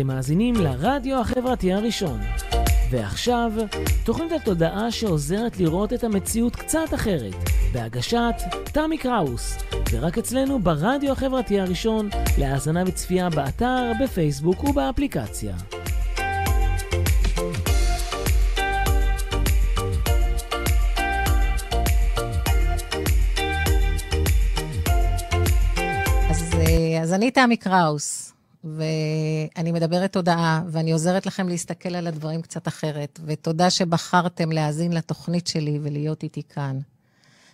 אתם מאזינים לרדיו החברתי הראשון. ועכשיו, תוכנית התודעה שעוזרת לראות את המציאות קצת אחרת, בהגשת תמי קראוס, ורק אצלנו ברדיו החברתי הראשון, להאזנה וצפייה באתר, בפייסבוק ובאפליקציה. אז, אה, אני תמי קראוס, ואני מדברת תודעה, ואני עוזרת לכם להסתכל על הדברים קצת אחרת, ותודה שבחרתם להאזין לתוכנית שלי ולהיות איתי כאן.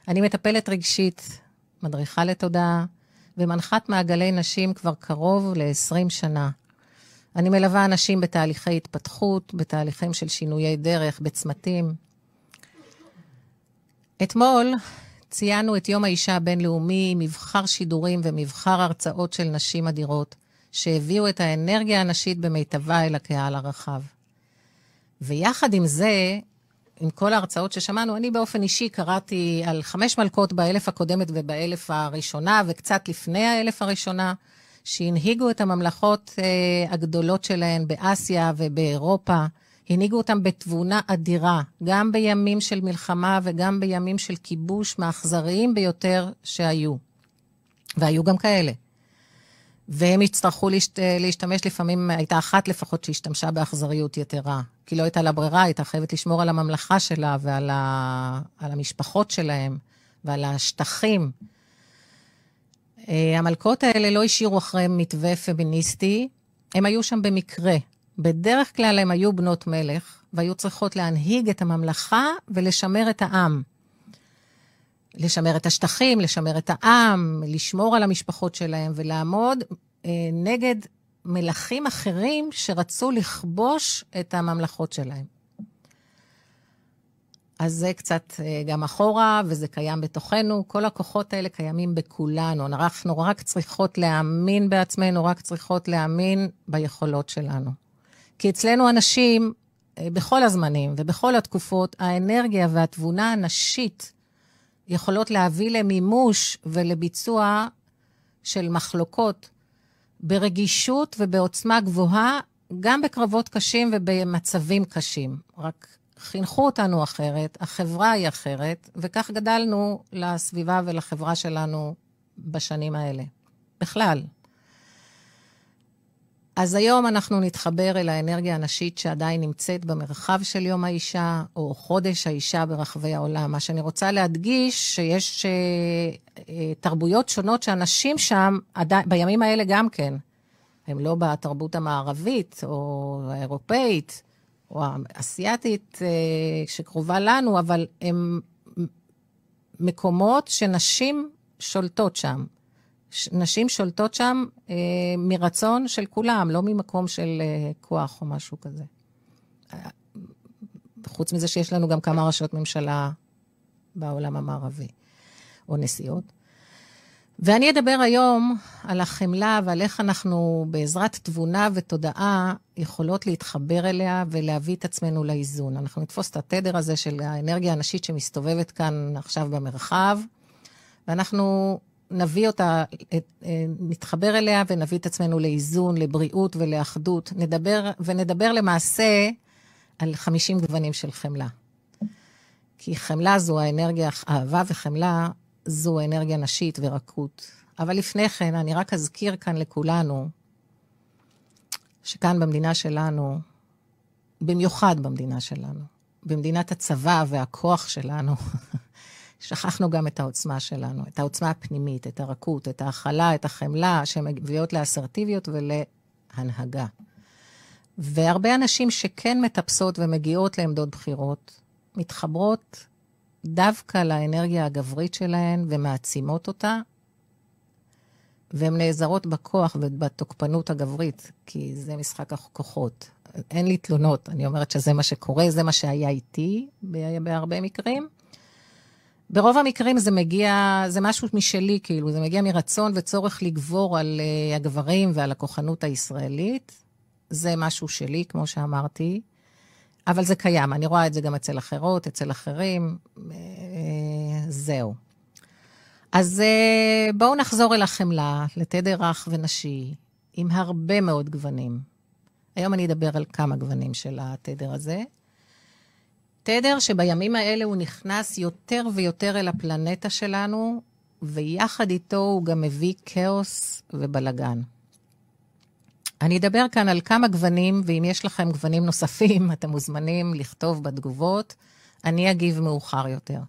אני מטפלת רגשית, מדריכה לתודעה, ומנחת מעגלי נשים כבר קרוב ל-20 שנה. אני מלווה אנשים בתהליכי התפתחות, בתהליכים של שינויי דרך, בצמתים. אתמול ציינו את יום האישה הבינלאומי מבחר שידורים ומבחר הרצאות של נשים אדירות, שהביאו את האנרגיה הנשית במיטבה אל הקהל הרחב. ויחד עם זה, עם כל ההרצאות ששמענו, אני באופן אישי קראתי על חמש מלכות באלף הקודמת ובאלף הראשונה, וקצת לפני האלף הראשונה, שהנהיגו את הממלכות אה, הגדולות שלהן באסיה ובאירופה. הנהיגו אותם בתבונה אדירה, גם בימים של מלחמה וגם בימים של כיבוש מהאכזריים ביותר שהיו. והיו גם כאלה. והם יצטרכו להשת... להשתמש, לפעמים הייתה אחת לפחות שהשתמשה באכזריות יתרה. כי לא הייתה לה ברירה, הייתה חייבת לשמור על הממלכה שלה ועל ה... המשפחות שלהם ועל השטחים. אה, המלכות האלה לא השאירו אחריהם מתווה פמיניסטי, הם היו שם במקרה. בדרך כלל הם היו בנות מלך, והיו צריכות להנהיג את הממלכה ולשמר את העם. לשמר את השטחים, לשמר את העם, לשמור על המשפחות שלהם ולעמוד אה, נגד מלכים אחרים שרצו לכבוש את הממלכות שלהם. אז זה קצת אה, גם אחורה, וזה קיים בתוכנו. כל הכוחות האלה קיימים בכולנו. אנחנו רק צריכות להאמין בעצמנו, רק צריכות להאמין ביכולות שלנו. כי אצלנו אנשים, אה, בכל הזמנים ובכל התקופות, האנרגיה והתבונה הנשית יכולות להביא למימוש ולביצוע של מחלוקות ברגישות ובעוצמה גבוהה, גם בקרבות קשים ובמצבים קשים. רק חינכו אותנו אחרת, החברה היא אחרת, וכך גדלנו לסביבה ולחברה שלנו בשנים האלה. בכלל. אז היום אנחנו נתחבר אל האנרגיה הנשית שעדיין נמצאת במרחב של יום האישה, או חודש האישה ברחבי העולם. מה שאני רוצה להדגיש, שיש uh, uh, תרבויות שונות שאנשים שם, עדי, בימים האלה גם כן, הם לא בתרבות המערבית, או האירופאית, או האסייתית uh, שקרובה לנו, אבל הם מקומות שנשים שולטות שם. נשים שולטות שם אה, מרצון של כולם, לא ממקום של אה, כוח או משהו כזה. אה, חוץ מזה שיש לנו גם כמה ראשות ממשלה בעולם המערבי, או נשיאות. ואני אדבר היום על החמלה ועל איך אנחנו בעזרת תבונה ותודעה יכולות להתחבר אליה ולהביא את עצמנו לאיזון. אנחנו נתפוס את התדר הזה של האנרגיה הנשית שמסתובבת כאן עכשיו במרחב, ואנחנו נביא אותה, אה, נתחבר אליה ונביא את עצמנו לאיזון, לבריאות ולאחדות. נדבר, ונדבר למעשה על 50 גוונים של חמלה. כי חמלה זו האנרגיה, אהבה וחמלה זו אנרגיה נשית ורקות. אבל לפני כן, אני רק אזכיר כאן לכולנו, שכאן במדינה שלנו, במיוחד במדינה שלנו, במדינת הצבא והכוח שלנו, שכחנו גם את העוצמה שלנו, את העוצמה הפנימית, את הרכות, את ההכלה, את החמלה, שמביאות לאסרטיביות ולהנהגה. והרבה אנשים שכן מטפסות ומגיעות לעמדות בחירות, מתחברות דווקא לאנרגיה הגברית שלהן ומעצימות אותה, והן נעזרות בכוח ובתוקפנות הגברית, כי זה משחק הכוחות. אין לי תלונות, אני אומרת שזה מה שקורה, זה מה שהיה איתי בהרבה מקרים. ברוב המקרים זה מגיע, זה משהו משלי, כאילו, זה מגיע מרצון וצורך לגבור על uh, הגברים ועל הכוחנות הישראלית. זה משהו שלי, כמו שאמרתי, אבל זה קיים, אני רואה את זה גם אצל אחרות, אצל אחרים, uh, זהו. אז uh, בואו נחזור אל החמלה, לתדר רך ונשי, עם הרבה מאוד גוונים. היום אני אדבר על כמה גוונים של התדר הזה. תדר שבימים האלה הוא נכנס יותר ויותר אל הפלנטה שלנו, ויחד איתו הוא גם מביא כאוס ובלגן. אני אדבר כאן על כמה גוונים, ואם יש לכם גוונים נוספים, אתם מוזמנים לכתוב בתגובות. אני אגיב מאוחר יותר.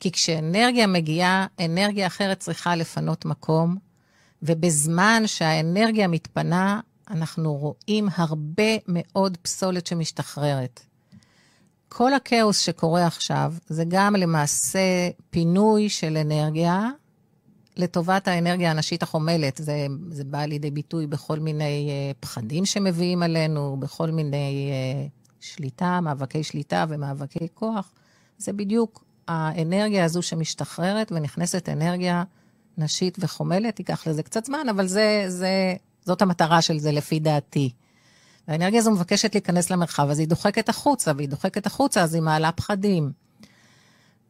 כי כשאנרגיה מגיעה, אנרגיה אחרת צריכה לפנות מקום, ובזמן שהאנרגיה מתפנה, אנחנו רואים הרבה מאוד פסולת שמשתחררת. כל הכאוס שקורה עכשיו זה גם למעשה פינוי של אנרגיה לטובת האנרגיה הנשית החומלת. זה, זה בא לידי ביטוי בכל מיני uh, פחדים שמביאים עלינו, בכל מיני uh, שליטה, מאבקי שליטה ומאבקי כוח. זה בדיוק האנרגיה הזו שמשתחררת ונכנסת אנרגיה נשית וחומלת. ייקח לזה קצת זמן, אבל זה, זה, זאת המטרה של זה לפי דעתי. והאנרגיה הזו מבקשת להיכנס למרחב, אז היא דוחקת החוצה, והיא דוחקת החוצה, אז היא מעלה פחדים.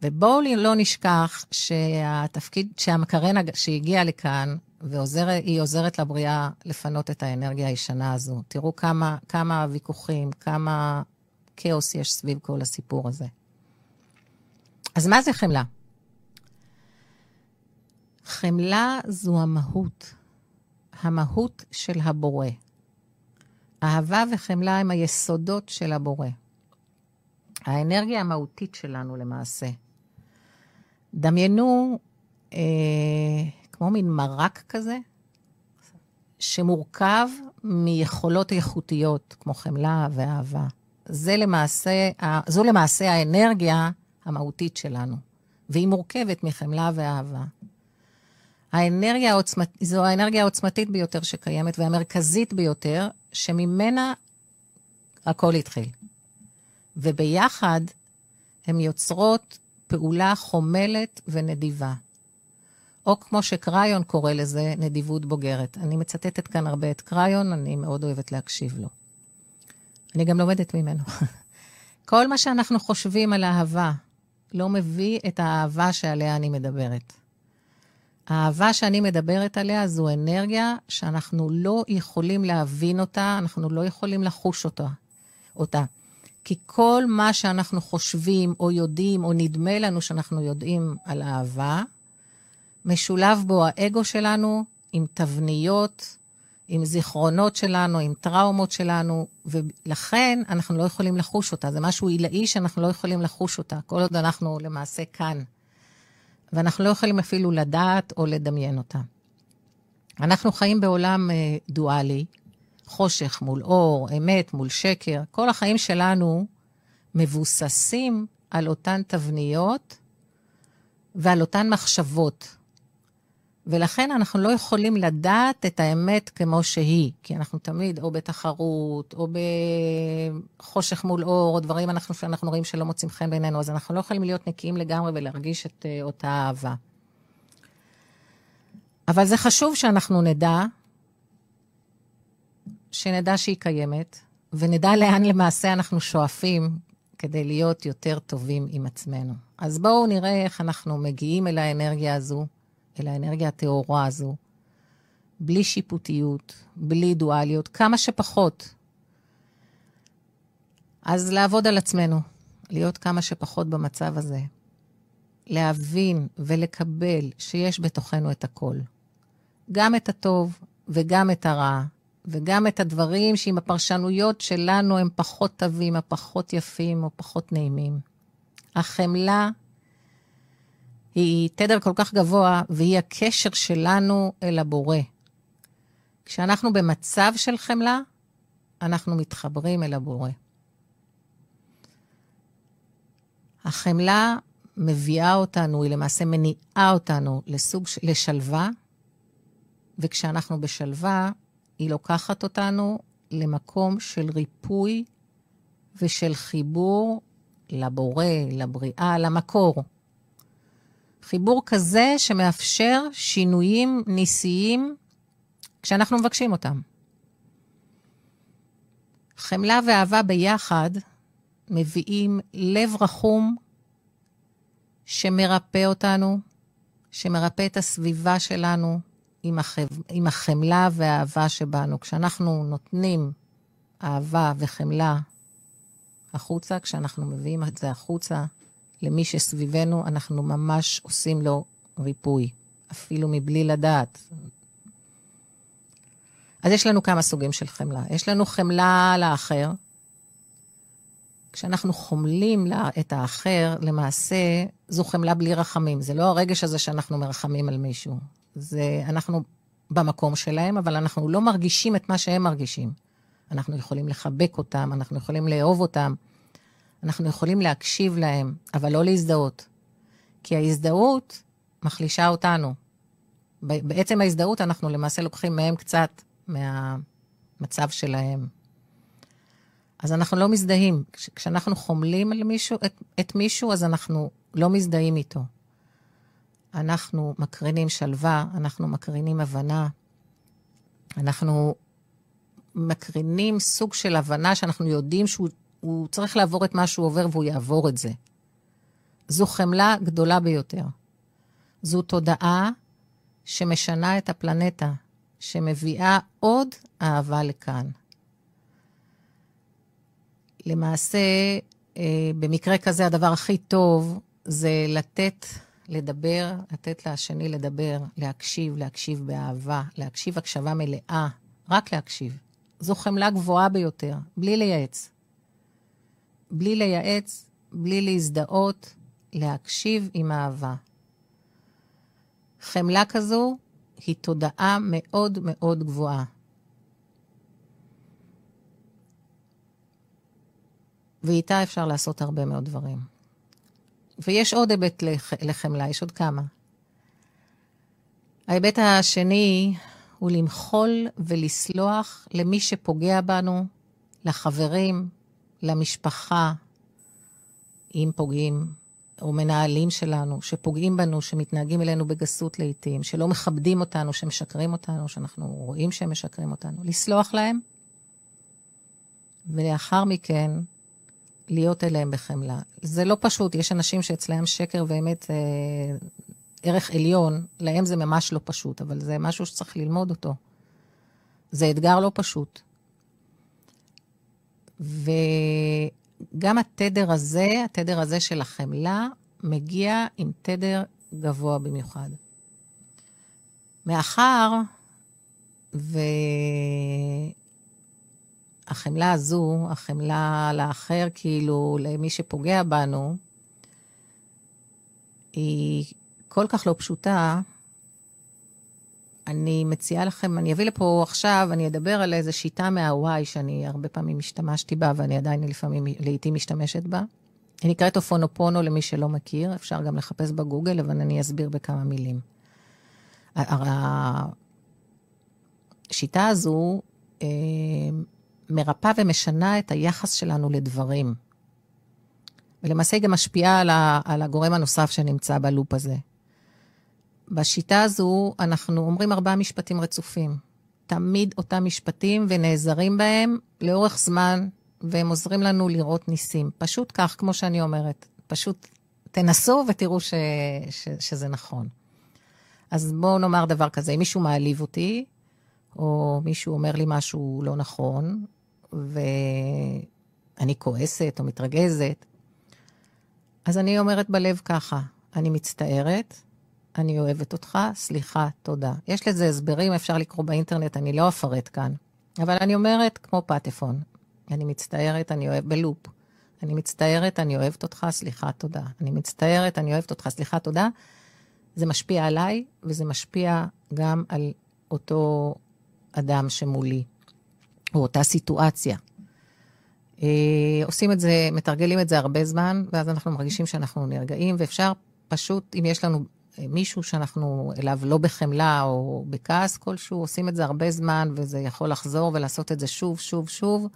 ובואו לא נשכח שהתפקיד, שהמקרנה שהגיעה לכאן, והיא עוזרת לבריאה לפנות את האנרגיה הישנה הזו. תראו כמה, כמה ויכוחים, כמה כאוס יש סביב כל הסיפור הזה. אז מה זה חמלה? חמלה זו המהות, המהות של הבורא. אהבה וחמלה הם היסודות של הבורא. האנרגיה המהותית שלנו למעשה. דמיינו אה, כמו מין מרק כזה, שמורכב מיכולות איכותיות, כמו חמלה ואהבה. זה למעשה, זו למעשה האנרגיה המהותית שלנו, והיא מורכבת מחמלה ואהבה. האנרגיה העוצמת, זו האנרגיה העוצמתית ביותר שקיימת והמרכזית ביותר, שממנה הכל התחיל. וביחד הן יוצרות פעולה חומלת ונדיבה. או כמו שקריון קורא לזה, נדיבות בוגרת. אני מצטטת כאן הרבה את קריון, אני מאוד אוהבת להקשיב לו. אני גם לומדת ממנו. כל מה שאנחנו חושבים על אהבה לא מביא את האהבה שעליה אני מדברת. האהבה שאני מדברת עליה זו אנרגיה שאנחנו לא יכולים להבין אותה, אנחנו לא יכולים לחוש אותה. אותה. כי כל מה שאנחנו חושבים או יודעים או נדמה לנו שאנחנו יודעים על אהבה, משולב בו האגו שלנו עם תבניות, עם זיכרונות שלנו, עם טראומות שלנו, ולכן אנחנו לא יכולים לחוש אותה. זה משהו עילאי שאנחנו לא יכולים לחוש אותה, כל עוד אנחנו למעשה כאן. ואנחנו לא יכולים אפילו לדעת או לדמיין אותה. אנחנו חיים בעולם אה, דואלי, חושך מול אור, אמת מול שקר. כל החיים שלנו מבוססים על אותן תבניות ועל אותן מחשבות. ולכן אנחנו לא יכולים לדעת את האמת כמו שהיא, כי אנחנו תמיד או בתחרות, או בחושך מול אור, או דברים אנחנו, שאנחנו רואים שלא מוצאים חן בעינינו, אז אנחנו לא יכולים להיות נקיים לגמרי ולהרגיש את uh, אותה אהבה. אבל זה חשוב שאנחנו נדע, שנדע שהיא קיימת, ונדע לאן למעשה אנחנו שואפים כדי להיות יותר טובים עם עצמנו. אז בואו נראה איך אנחנו מגיעים אל האנרגיה הזו. אל האנרגיה הטהורה הזו, בלי שיפוטיות, בלי דואליות, כמה שפחות. אז לעבוד על עצמנו, להיות כמה שפחות במצב הזה. להבין ולקבל שיש בתוכנו את הכל. גם את הטוב וגם את הרע, וגם את הדברים שעם הפרשנויות שלנו הם פחות טובים, הפחות יפים או פחות נעימים. החמלה היא תדר כל כך גבוה, והיא הקשר שלנו אל הבורא. כשאנחנו במצב של חמלה, אנחנו מתחברים אל הבורא. החמלה מביאה אותנו, היא למעשה מניעה אותנו לסוג, לשלווה, וכשאנחנו בשלווה, היא לוקחת אותנו למקום של ריפוי ושל חיבור לבורא, לבריאה, למקור. חיבור כזה שמאפשר שינויים ניסיים כשאנחנו מבקשים אותם. חמלה ואהבה ביחד מביאים לב רחום שמרפא אותנו, שמרפא את הסביבה שלנו עם, החב... עם החמלה והאהבה שבנו. כשאנחנו נותנים אהבה וחמלה החוצה, כשאנחנו מביאים את זה החוצה למי שסביבנו, אנחנו ממש עושים לו ריפוי, אפילו מבלי לדעת. אז יש לנו כמה סוגים של חמלה. יש לנו חמלה לאחר. כשאנחנו חומלים את האחר, למעשה זו חמלה בלי רחמים. זה לא הרגש הזה שאנחנו מרחמים על מישהו. זה, אנחנו במקום שלהם, אבל אנחנו לא מרגישים את מה שהם מרגישים. אנחנו יכולים לחבק אותם, אנחנו יכולים לאהוב אותם, אנחנו יכולים להקשיב להם, אבל לא להזדהות. כי ההזדהות מחלישה אותנו. בעצם ההזדהות אנחנו למעשה לוקחים מהם קצת מהמצב שלהם. אז אנחנו לא מזדהים. כשאנחנו חומלים על מישהו, את, את מישהו, אז אנחנו לא מזדהים איתו. אנחנו מקרינים שלווה, אנחנו מקרינים הבנה, אנחנו מקרינים סוג של הבנה שאנחנו יודעים שהוא צריך לעבור את מה שהוא עובר והוא יעבור את זה. זו חמלה גדולה ביותר. זו תודעה שמשנה את הפלנטה, שמביאה עוד אהבה לכאן. למעשה, אה, במקרה כזה, הדבר הכי טוב זה לתת לדבר, לתת לשני לדבר, להקשיב, להקשיב באהבה, להקשיב הקשבה מלאה, רק להקשיב. זו חמלה גבוהה ביותר, בלי לייעץ. בלי לייעץ, בלי להזדהות, להקשיב עם אהבה. חמלה כזו היא תודעה מאוד מאוד גבוהה. ואיתה אפשר לעשות הרבה מאוד דברים. ויש עוד היבט לח... לחמלה, יש עוד כמה. ההיבט השני הוא למחול ולסלוח למי שפוגע בנו, לחברים, למשפחה, אם פוגעים, או מנהלים שלנו, שפוגעים בנו, שמתנהגים אלינו בגסות לעיתים, שלא מכבדים אותנו, שמשקרים אותנו, שאנחנו רואים שהם משקרים אותנו, לסלוח להם, ולאחר מכן להיות אליהם בחמלה. זה לא פשוט, יש אנשים שאצלם שקר ואמת אה, ערך עליון, להם זה ממש לא פשוט, אבל זה משהו שצריך ללמוד אותו. זה אתגר לא פשוט. וגם התדר הזה, התדר הזה של החמלה, מגיע עם תדר גבוה במיוחד. מאחר ו... החמלה הזו, החמלה לאחר, כאילו, למי שפוגע בנו, היא כל כך לא פשוטה. אני מציעה לכם, אני אביא לפה עכשיו, אני אדבר על איזו שיטה מהוואי שאני הרבה פעמים השתמשתי בה, ואני עדיין לפעמים, לעיתים משתמשת בה. היא נקראת אופונופונו למי שלא מכיר, אפשר גם לחפש בגוגל, אבל אני אסביר בכמה מילים. השיטה הזו אה, מרפאה ומשנה את היחס שלנו לדברים. ולמעשה היא גם משפיעה על, הגורם הנוסף שנמצא בלופ הזה. בשיטה הזו אנחנו אומרים ארבעה משפטים רצופים. תמיד אותם משפטים ונעזרים בהם לאורך זמן, והם עוזרים לנו לראות ניסים. פשוט כך, כמו שאני אומרת. פשוט תנסו ותראו ש, ש, שזה נכון. אז בואו נאמר דבר כזה, אם מישהו מעליב אותי, או מישהו אומר לי משהו לא נכון, ואני כועסת או מתרגזת, אז אני אומרת בלב ככה, אני מצטערת, אני אוהבת אותך, סליחה, תודה. יש לזה הסברים, אפשר לקרוא באינטרנט, אני לא אפרט כאן. אבל אני אומרת, כמו פטפון, אני מצטערת, אני אוהבת, בלופ. אני מצטערת, אני אוהבת אותך, סליחה, תודה. אני מצטערת, אני אוהבת אותך, סליחה, תודה. זה משפיע עליי, וזה משפיע גם על אותו אדם שמולי, או אותה סיטואציה. אה, עושים את זה, מתרגלים את זה הרבה זמן, ואז אנחנו מרגישים שאנחנו נרגעים, ואפשר פשוט, אם יש לנו מישהו שאנחנו אליו לא בחמלה או בכעס כלשהו, עושים את זה הרבה זמן, וזה יכול לחזור ולעשות את זה שוב, שוב, שוב.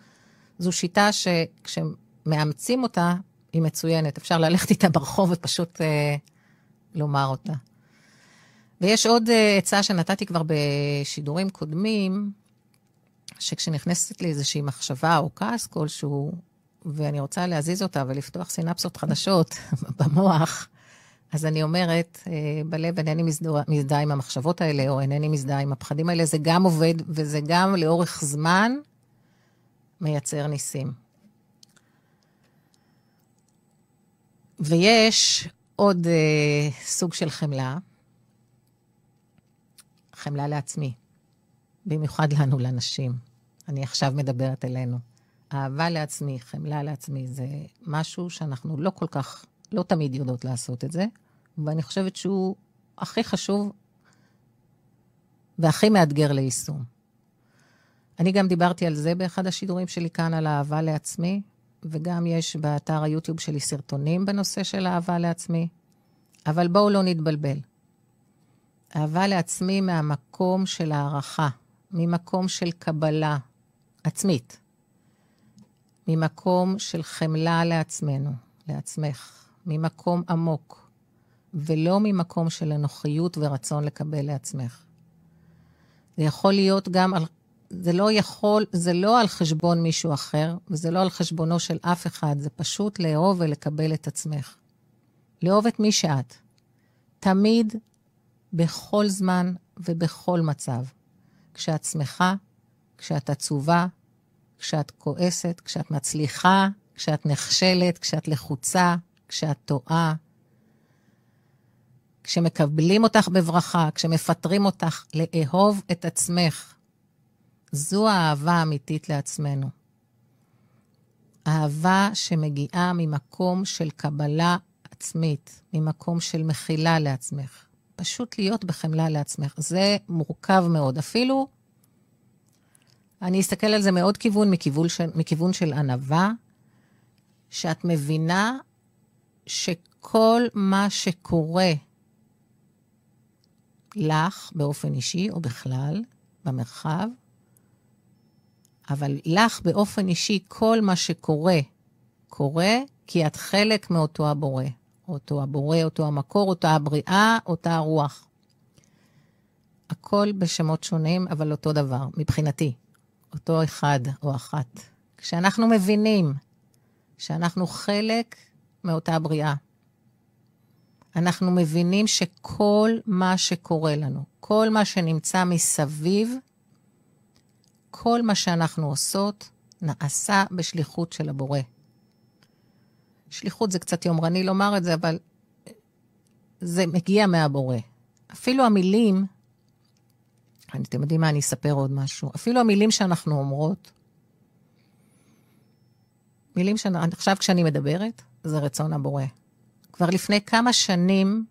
זו שיטה שכשמאמצים אותה, היא מצוינת. אפשר ללכת איתה ברחוב ופשוט אה, לומר אותה. ויש עוד אה, עצה שנתתי כבר בשידורים קודמים, שכשנכנסת לי איזושהי מחשבה או כעס כלשהו, ואני רוצה להזיז אותה ולפתוח סינפסות חדשות במוח, אז אני אומרת, אה, בלב אינני מזדהה עם המחשבות האלה, או אינני מזדהה עם הפחדים האלה, זה גם עובד, וזה גם לאורך זמן, מייצר ניסים. ויש עוד אה, סוג של חמלה, חמלה לעצמי, במיוחד לנו, לנשים. אני עכשיו מדברת אלינו. אהבה לעצמי, חמלה לעצמי, זה משהו שאנחנו לא כל כך, לא תמיד יודעות לעשות את זה, ואני חושבת שהוא הכי חשוב והכי מאתגר ליישום. אני גם דיברתי על זה באחד השידורים שלי כאן, על אהבה לעצמי, וגם יש באתר היוטיוב שלי סרטונים בנושא של אהבה לעצמי. אבל בואו לא נתבלבל. אהבה לעצמי מהמקום של הערכה, ממקום של קבלה עצמית, ממקום של חמלה לעצמנו, לעצמך, ממקום עמוק, ולא ממקום של אנוכיות ורצון לקבל לעצמך. זה יכול להיות גם על... זה לא יכול, זה לא על חשבון מישהו אחר, וזה לא על חשבונו של אף אחד, זה פשוט לאהוב ולקבל את עצמך. לאהוב את מי שאת. תמיד, בכל זמן ובכל מצב. כשאת שמחה, כשאת עצובה, כשאת כועסת, כשאת מצליחה, כשאת נכשלת, כשאת לחוצה, כשאת טועה, כשמקבלים אותך בברכה, כשמפטרים אותך, לאהוב את עצמך. זו האהבה האמיתית לעצמנו. אהבה שמגיעה ממקום של קבלה עצמית, ממקום של מחילה לעצמך. פשוט להיות בחמלה לעצמך. זה מורכב מאוד. אפילו, אני אסתכל על זה מעוד כיוון, מכיוון של, מכיוון של ענווה, שאת מבינה שכל מה שקורה לך באופן אישי, או בכלל, במרחב, אבל לך באופן אישי, כל מה שקורה, קורה כי את חלק מאותו הבורא. אותו הבורא, אותו המקור, אותה הבריאה, אותה הרוח. הכל בשמות שונים, אבל אותו דבר, מבחינתי. אותו אחד או אחת. כשאנחנו מבינים שאנחנו חלק מאותה בריאה, אנחנו מבינים שכל מה שקורה לנו, כל מה שנמצא מסביב, כל מה שאנחנו עושות, נעשה בשליחות של הבורא. שליחות זה קצת יומרני לומר את זה, אבל זה מגיע מהבורא. אפילו המילים, אתם יודעים מה, אני אספר עוד משהו. אפילו המילים שאנחנו אומרות, מילים שעכשיו כשאני מדברת, זה רצון הבורא. כבר לפני כמה שנים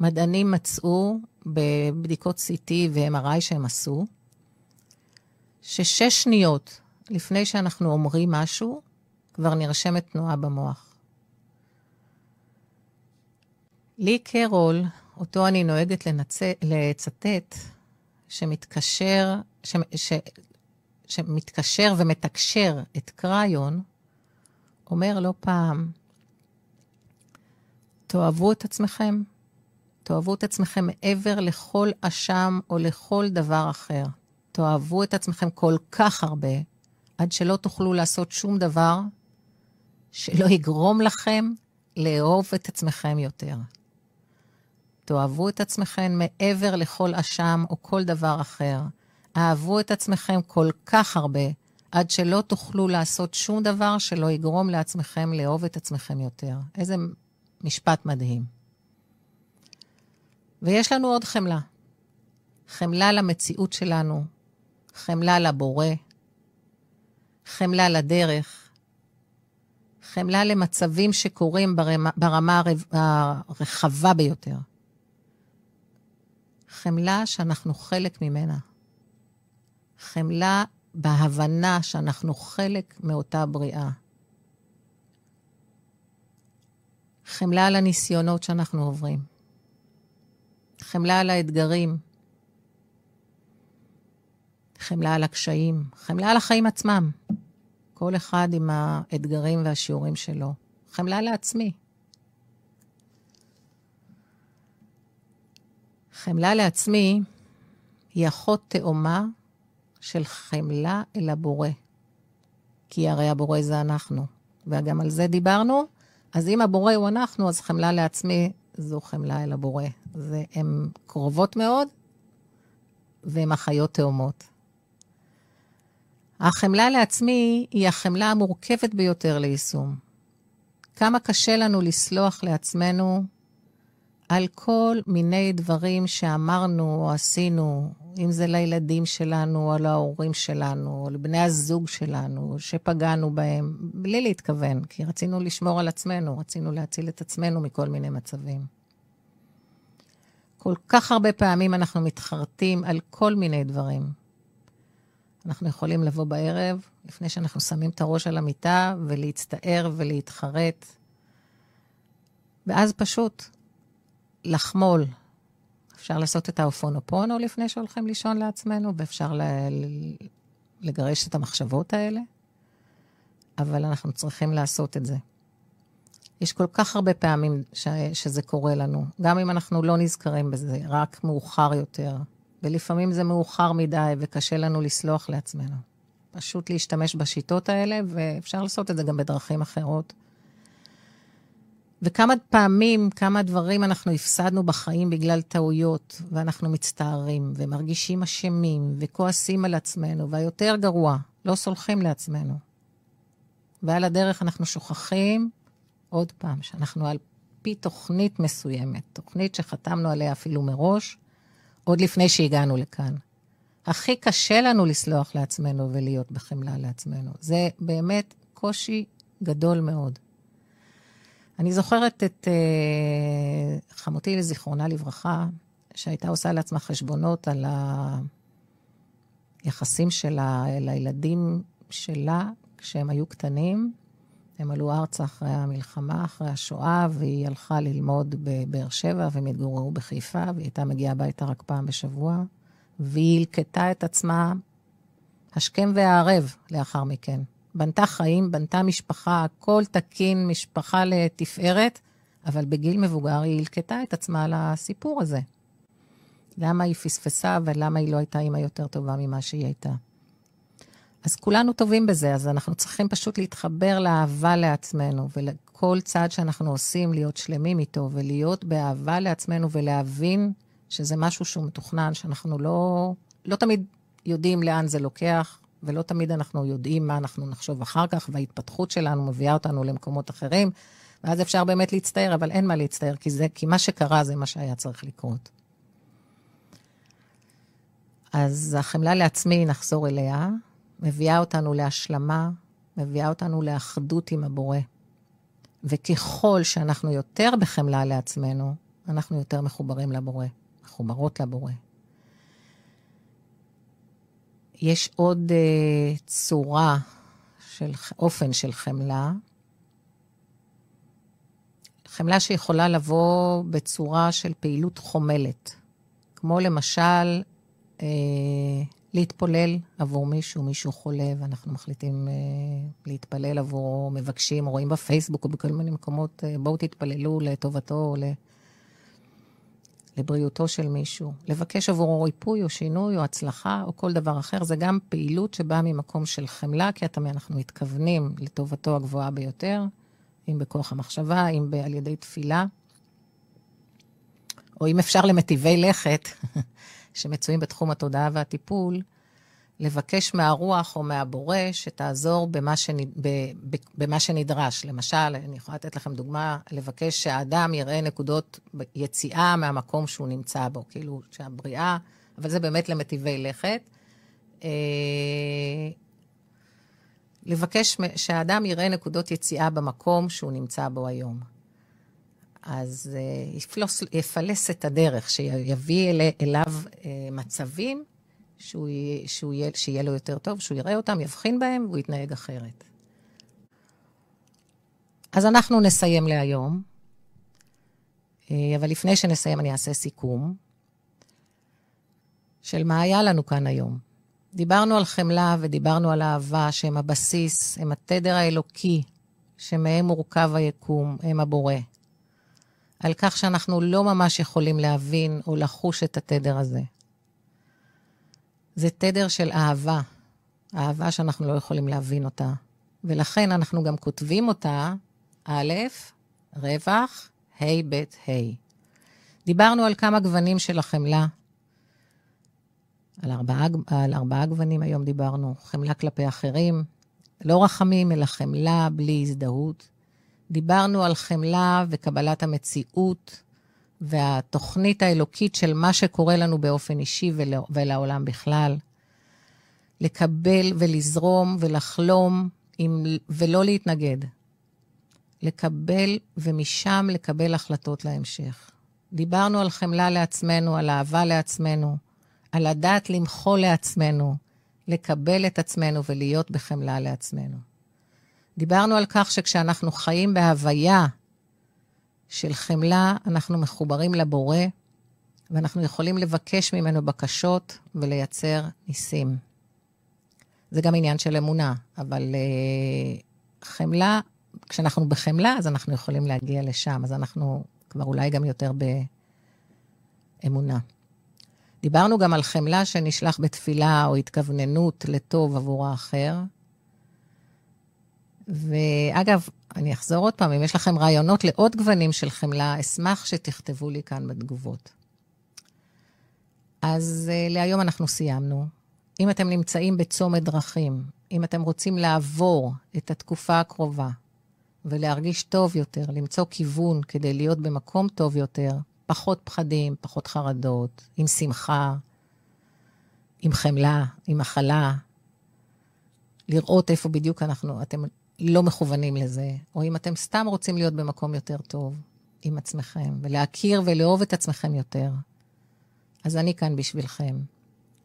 מדענים מצאו בבדיקות CT ו-MRI שהם עשו, ששש שניות לפני שאנחנו אומרים משהו, כבר נרשמת תנועה במוח. לי קרול, אותו אני נוהגת לנצ... לצטט, שמתקשר, ש... ש... שמתקשר ומתקשר את קריון, אומר לא פעם, תאהבו את עצמכם, תאהבו את עצמכם מעבר לכל אשם או לכל דבר אחר. תאהבו את עצמכם כל כך הרבה, עד שלא תוכלו לעשות שום דבר שלא יגרום לכם לאהוב את עצמכם יותר. תאהבו את עצמכם מעבר לכל אשם או כל דבר אחר. אהבו את עצמכם כל כך הרבה, עד שלא תוכלו לעשות שום דבר שלא יגרום לעצמכם לאהוב את עצמכם יותר. איזה משפט מדהים. ויש לנו עוד חמלה. חמלה למציאות שלנו, חמלה לבורא, חמלה לדרך, חמלה למצבים שקורים ברמה, הרחבה ביותר. חמלה שאנחנו חלק ממנה. חמלה בהבנה שאנחנו חלק מאותה בריאה. חמלה על הניסיונות שאנחנו עוברים. חמלה על האתגרים. חמלה על הקשיים. חמלה על החיים עצמם. כל אחד עם האתגרים והשיעורים שלו. חמלה לעצמי. חמלה לעצמי היא אחות תאומה של חמלה אל הבורא. כי הרי הבורא זה אנחנו, וגם על זה דיברנו. אז אם הבורא הוא אנחנו, אז חמלה לעצמי זו חמלה אל הבורא. הן קרובות מאוד, והן אחיות תאומות. החמלה לעצמי היא החמלה המורכבת ביותר ליישום. כמה קשה לנו לסלוח לעצמנו על כל מיני דברים שאמרנו או עשינו, אם זה לילדים שלנו, או להורים שלנו, או לבני הזוג שלנו, שפגענו בהם, בלי להתכוון, כי רצינו לשמור על עצמנו, רצינו להציל את עצמנו מכל מיני מצבים. כל כך הרבה פעמים אנחנו מתחרטים על כל מיני דברים. אנחנו יכולים לבוא בערב, לפני שאנחנו שמים את הראש על המיטה, ולהצטער ולהתחרט. ואז פשוט לחמול. אפשר לעשות את האופונופונו לפני שהולכים לישון לעצמנו, ואפשר לגרש את המחשבות האלה, אבל אנחנו צריכים לעשות את זה. יש כל כך הרבה פעמים ש, שזה קורה לנו, גם אם אנחנו לא נזכרים בזה, רק מאוחר יותר. ולפעמים זה מאוחר מדי וקשה לנו לסלוח לעצמנו. פשוט להשתמש בשיטות האלה, ואפשר לעשות את זה גם בדרכים אחרות. וכמה פעמים, כמה דברים אנחנו הפסדנו בחיים בגלל טעויות, ואנחנו מצטערים, ומרגישים אשמים, וכועסים על עצמנו, והיותר גרוע, לא סולחים לעצמנו. ועל הדרך אנחנו שוכחים, עוד פעם, שאנחנו על פי תוכנית מסוימת, תוכנית שחתמנו עליה אפילו מראש, עוד לפני שהגענו לכאן. הכי קשה לנו לסלוח לעצמנו ולהיות בחמלה לעצמנו. זה באמת קושי גדול מאוד. אני זוכרת את uh, חמותי לזיכרונה לברכה, שהייתה עושה לעצמה חשבונות על היחסים שלה לילדים שלה כשהם היו קטנים. הם עלו ארצה אחרי המלחמה, אחרי השואה, והיא הלכה ללמוד בבאר שבע, והם התגוררו בחיפה, והיא הייתה מגיעה הביתה רק פעם בשבוע, והיא הלקטה את עצמה השכם והערב לאחר מכן. בנתה חיים, בנתה משפחה, הכל תקין, משפחה לתפארת, אבל בגיל מבוגר היא הלקטה את עצמה לסיפור הזה. למה היא פספסה ולמה היא לא הייתה אימא יותר טובה ממה שהיא הייתה. אז כולנו טובים בזה, אז אנחנו צריכים פשוט להתחבר לאהבה לעצמנו, ולכל צעד שאנחנו עושים, להיות שלמים איתו, ולהיות באהבה לעצמנו, ולהבין שזה משהו שהוא מתוכנן, שאנחנו לא, לא תמיד יודעים לאן זה לוקח, ולא תמיד אנחנו יודעים מה אנחנו נחשוב אחר כך, וההתפתחות שלנו מביאה אותנו למקומות אחרים, ואז אפשר באמת להצטער, אבל אין מה להצטער, כי, זה, כי מה שקרה זה מה שהיה צריך לקרות. אז החמלה לעצמי, נחזור אליה, מביאה אותנו להשלמה, מביאה אותנו לאחדות עם הבורא. וככל שאנחנו יותר בחמלה לעצמנו, אנחנו יותר מחוברים לבורא, מחוברות לבורא. יש עוד uh, צורה של אופן של חמלה. חמלה שיכולה לבוא בצורה של פעילות חומלת, כמו למשל uh, להתפולל עבור מישהו, מישהו חולה, ואנחנו מחליטים uh, להתפלל עבורו, מבקשים, רואים בפייסבוק או בכל מיני מקומות, uh, בואו תתפללו לטובתו או לבריאותו של מישהו. לבקש עבורו ריפוי או שינוי או הצלחה או כל דבר אחר, זה גם פעילות שבאה ממקום של חמלה, כי אנחנו מתכוונים לטובתו הגבוהה ביותר, אם בכוח המחשבה, אם על ידי תפילה, או אם אפשר למטיבי לכת. שמצויים בתחום התודעה והטיפול, לבקש מהרוח או מהבורא שתעזור במה, שנד... במה שנדרש. למשל, אני יכולה לתת לכם דוגמה, לבקש שהאדם יראה נקודות יציאה מהמקום שהוא נמצא בו, כאילו שהבריאה, אבל זה באמת למטיבי לכת. אה, לבקש שהאדם יראה נקודות יציאה במקום שהוא נמצא בו היום. אז uh, יפלוס, יפלס את הדרך, שיביא אל, אליו uh, מצבים שהוא, שהוא יהיה, שיהיה לו יותר טוב, שהוא יראה אותם, יבחין בהם והוא יתנהג אחרת. אז אנחנו נסיים להיום, uh, אבל לפני שנסיים אני אעשה סיכום של מה היה לנו כאן היום. דיברנו על חמלה ודיברנו על אהבה, שהם הבסיס, הם התדר האלוקי, שמהם מורכב היקום, הם הבורא. על כך שאנחנו לא ממש יכולים להבין או לחוש את התדר הזה. זה תדר של אהבה, אהבה שאנחנו לא יכולים להבין אותה. ולכן אנחנו גם כותבים אותה, א', רווח, ה', ב', ה'. דיברנו על כמה גוונים של החמלה. על ארבעה, על ארבעה גוונים היום דיברנו, חמלה כלפי אחרים, לא רחמים, אלא חמלה בלי הזדהות. דיברנו על חמלה וקבלת המציאות והתוכנית האלוקית של מה שקורה לנו באופן אישי ול, ולעולם בכלל. לקבל ולזרום ולחלום עם, ולא להתנגד. לקבל ומשם לקבל החלטות להמשך. דיברנו על חמלה לעצמנו, על אהבה לעצמנו, על לדעת למחול לעצמנו, לקבל את עצמנו ולהיות בחמלה לעצמנו. דיברנו על כך שכשאנחנו חיים בהוויה של חמלה, אנחנו מחוברים לבורא, ואנחנו יכולים לבקש ממנו בקשות ולייצר ניסים. זה גם עניין של אמונה, אבל uh, חמלה, כשאנחנו בחמלה, אז אנחנו יכולים להגיע לשם, אז אנחנו כבר אולי גם יותר באמונה. דיברנו גם על חמלה שנשלח בתפילה או התכווננות לטוב עבור האחר. ואגב, אני אחזור עוד פעם, אם יש לכם רעיונות לעוד גוונים של חמלה, אשמח שתכתבו לי כאן בתגובות. אז uh, להיום אנחנו סיימנו. אם אתם נמצאים בצומת דרכים, אם אתם רוצים לעבור את התקופה הקרובה ולהרגיש טוב יותר, למצוא כיוון כדי להיות במקום טוב יותר, פחות פחדים, פחות חרדות, עם שמחה, עם חמלה, עם הכלה, לראות איפה בדיוק אנחנו, אתם לא מכוונים לזה, או אם אתם סתם רוצים להיות במקום יותר טוב עם עצמכם, ולהכיר ולאהוב את עצמכם יותר, אז אני כאן בשבילכם.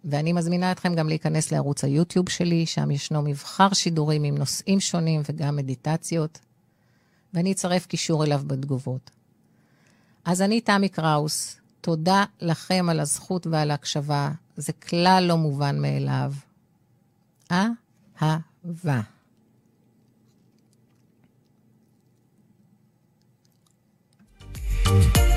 ואני מזמינה אתכם גם להיכנס לערוץ היוטיוב שלי, שם ישנו מבחר שידורים עם נושאים שונים וגם מדיטציות, ואני אצרף קישור אליו בתגובות. אז אני תמי קראוס, תודה לכם על הזכות ועל ההקשבה, זה כלל לא מובן מאליו. אהבה. Bye.